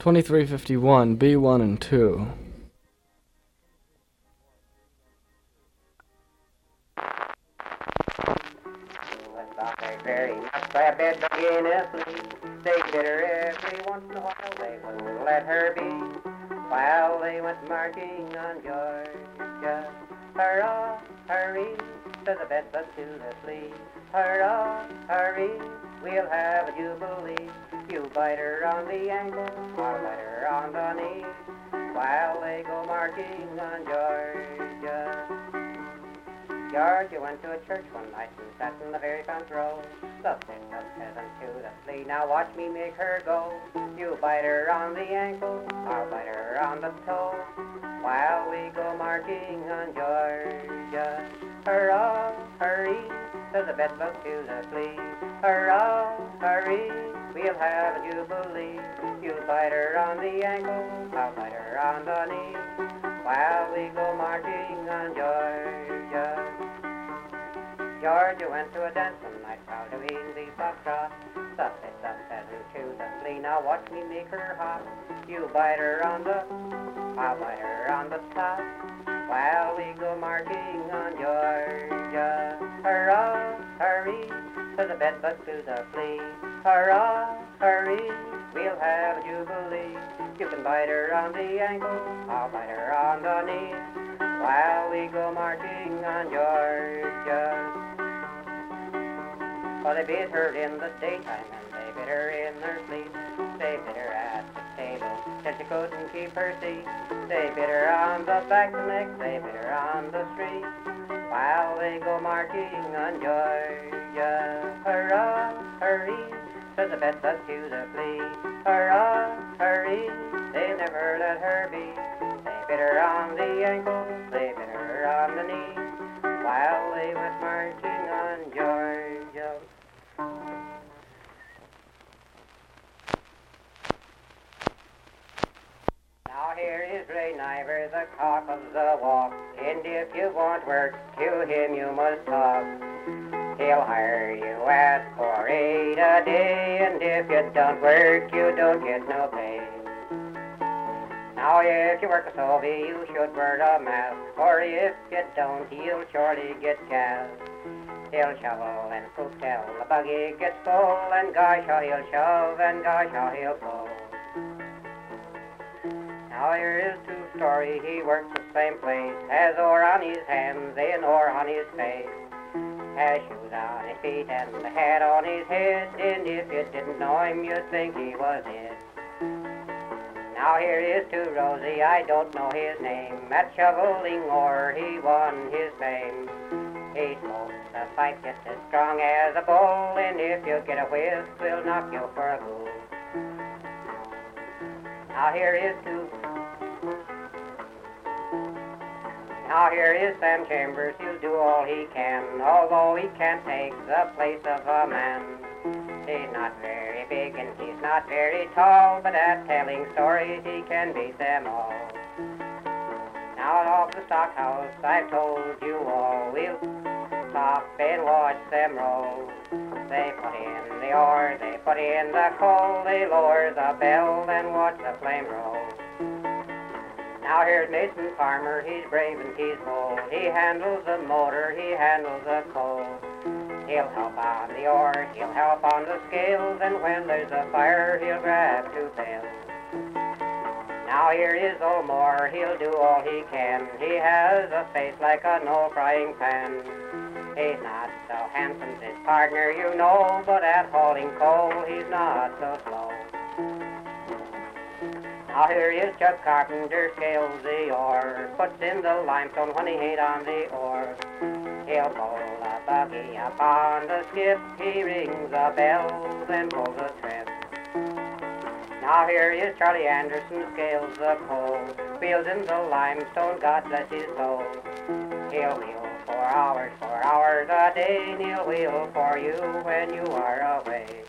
2351, B1 and 2. very much by a bed in a sleep. They did her every once in a while, they wouldn't let her be. While they went marching on Georgia, hurrah, hurry, to the bed but to the flea. Hurrah, hurry, we'll have a jubilee. You bite her on the ankle, I'll bite her on the knee. While they go marching on Georgia. Georgia went to a church one night and sat in the very front row. The fit of peasant to the flea, now watch me make her go. You bite her on the ankle, I'll bite her on the toe. While we go marching on Georgia. Hurrah, hurry, to the bedbug to the flea. Hurrah, hurry, we'll have a jubilee. You'll bite her on the ankle, I'll bite her on the knee. While we go marching on Georgia. Georgia went to a dance one night while doing the it, sup pheasant to the flea. Now watch me make her hop. You bite her on the, I'll bite her on the top. While we go marching on Georgia. Bed but to the flea. Hurrah, hurry, we'll have a jubilee. You can bite her on the ankle, I'll bite her on the knee. While we go marching on Georgia. For they beat her in the daytime and they beat her in her sleep. They beat her at the table till she couldn't keep her seat. They beat her on the back neck, they beat her on the street. While they go marching on Georgia. On the ankle, beat her on the knee. While they went marching on Georgia. Now here is Ray Niver, the cock of the walk, and if you want work, to him you must talk. He'll hire you at four eight a day, and if you don't work, you don't get no pay. Now if you work a Sovey, you should wear a mask, or if you don't, you'll surely get gas. He'll shovel and poop till the buggy gets full, and gosh how he'll shove, and gosh how he'll pull. Now here is true story, he works the same place, has ore on his hands and ore on his face. Has shoes on his feet and a hat on his head, and if you didn't know him, you'd think he was it. Now here is to Rosie, I don't know his name. At shoveling ore, he won his fame. He smokes a pipe just as strong as a bull, and if you get a whiff, we'll knock you for a fool. Now here is to Now here is Sam Chambers, he'll do all he can, although he can't take the place of a man. He's not very big and he's not very tall, but at telling stories he can beat them all. Now off the stockhouse, I've told you all, we'll stop and watch them roll. They put in the ore, they put in the coal, they lower the bell and watch the flame roll. Now here's Mason Farmer, he's brave and he's bold. He handles the motor, he handles the coal. He'll help on the ore, he'll help on the scales, and when there's a fire, he'll grab two pails. Now here is old Moore, he'll do all he can. He has a face like an old frying pan. He's not so handsome, his partner, you know, but at hauling coal, he's not so slow. Now here is Chuck Carpenter, scales the ore, puts in the limestone when he ain't on the ore. He'll pull a buggy up on the skip, he rings a bell, then pulls a trip. Now here is Charlie Anderson, scales the coal, wheels in the limestone, God bless his soul. He'll wheel for hours, for hours a day, and he'll wheel for you when you are away.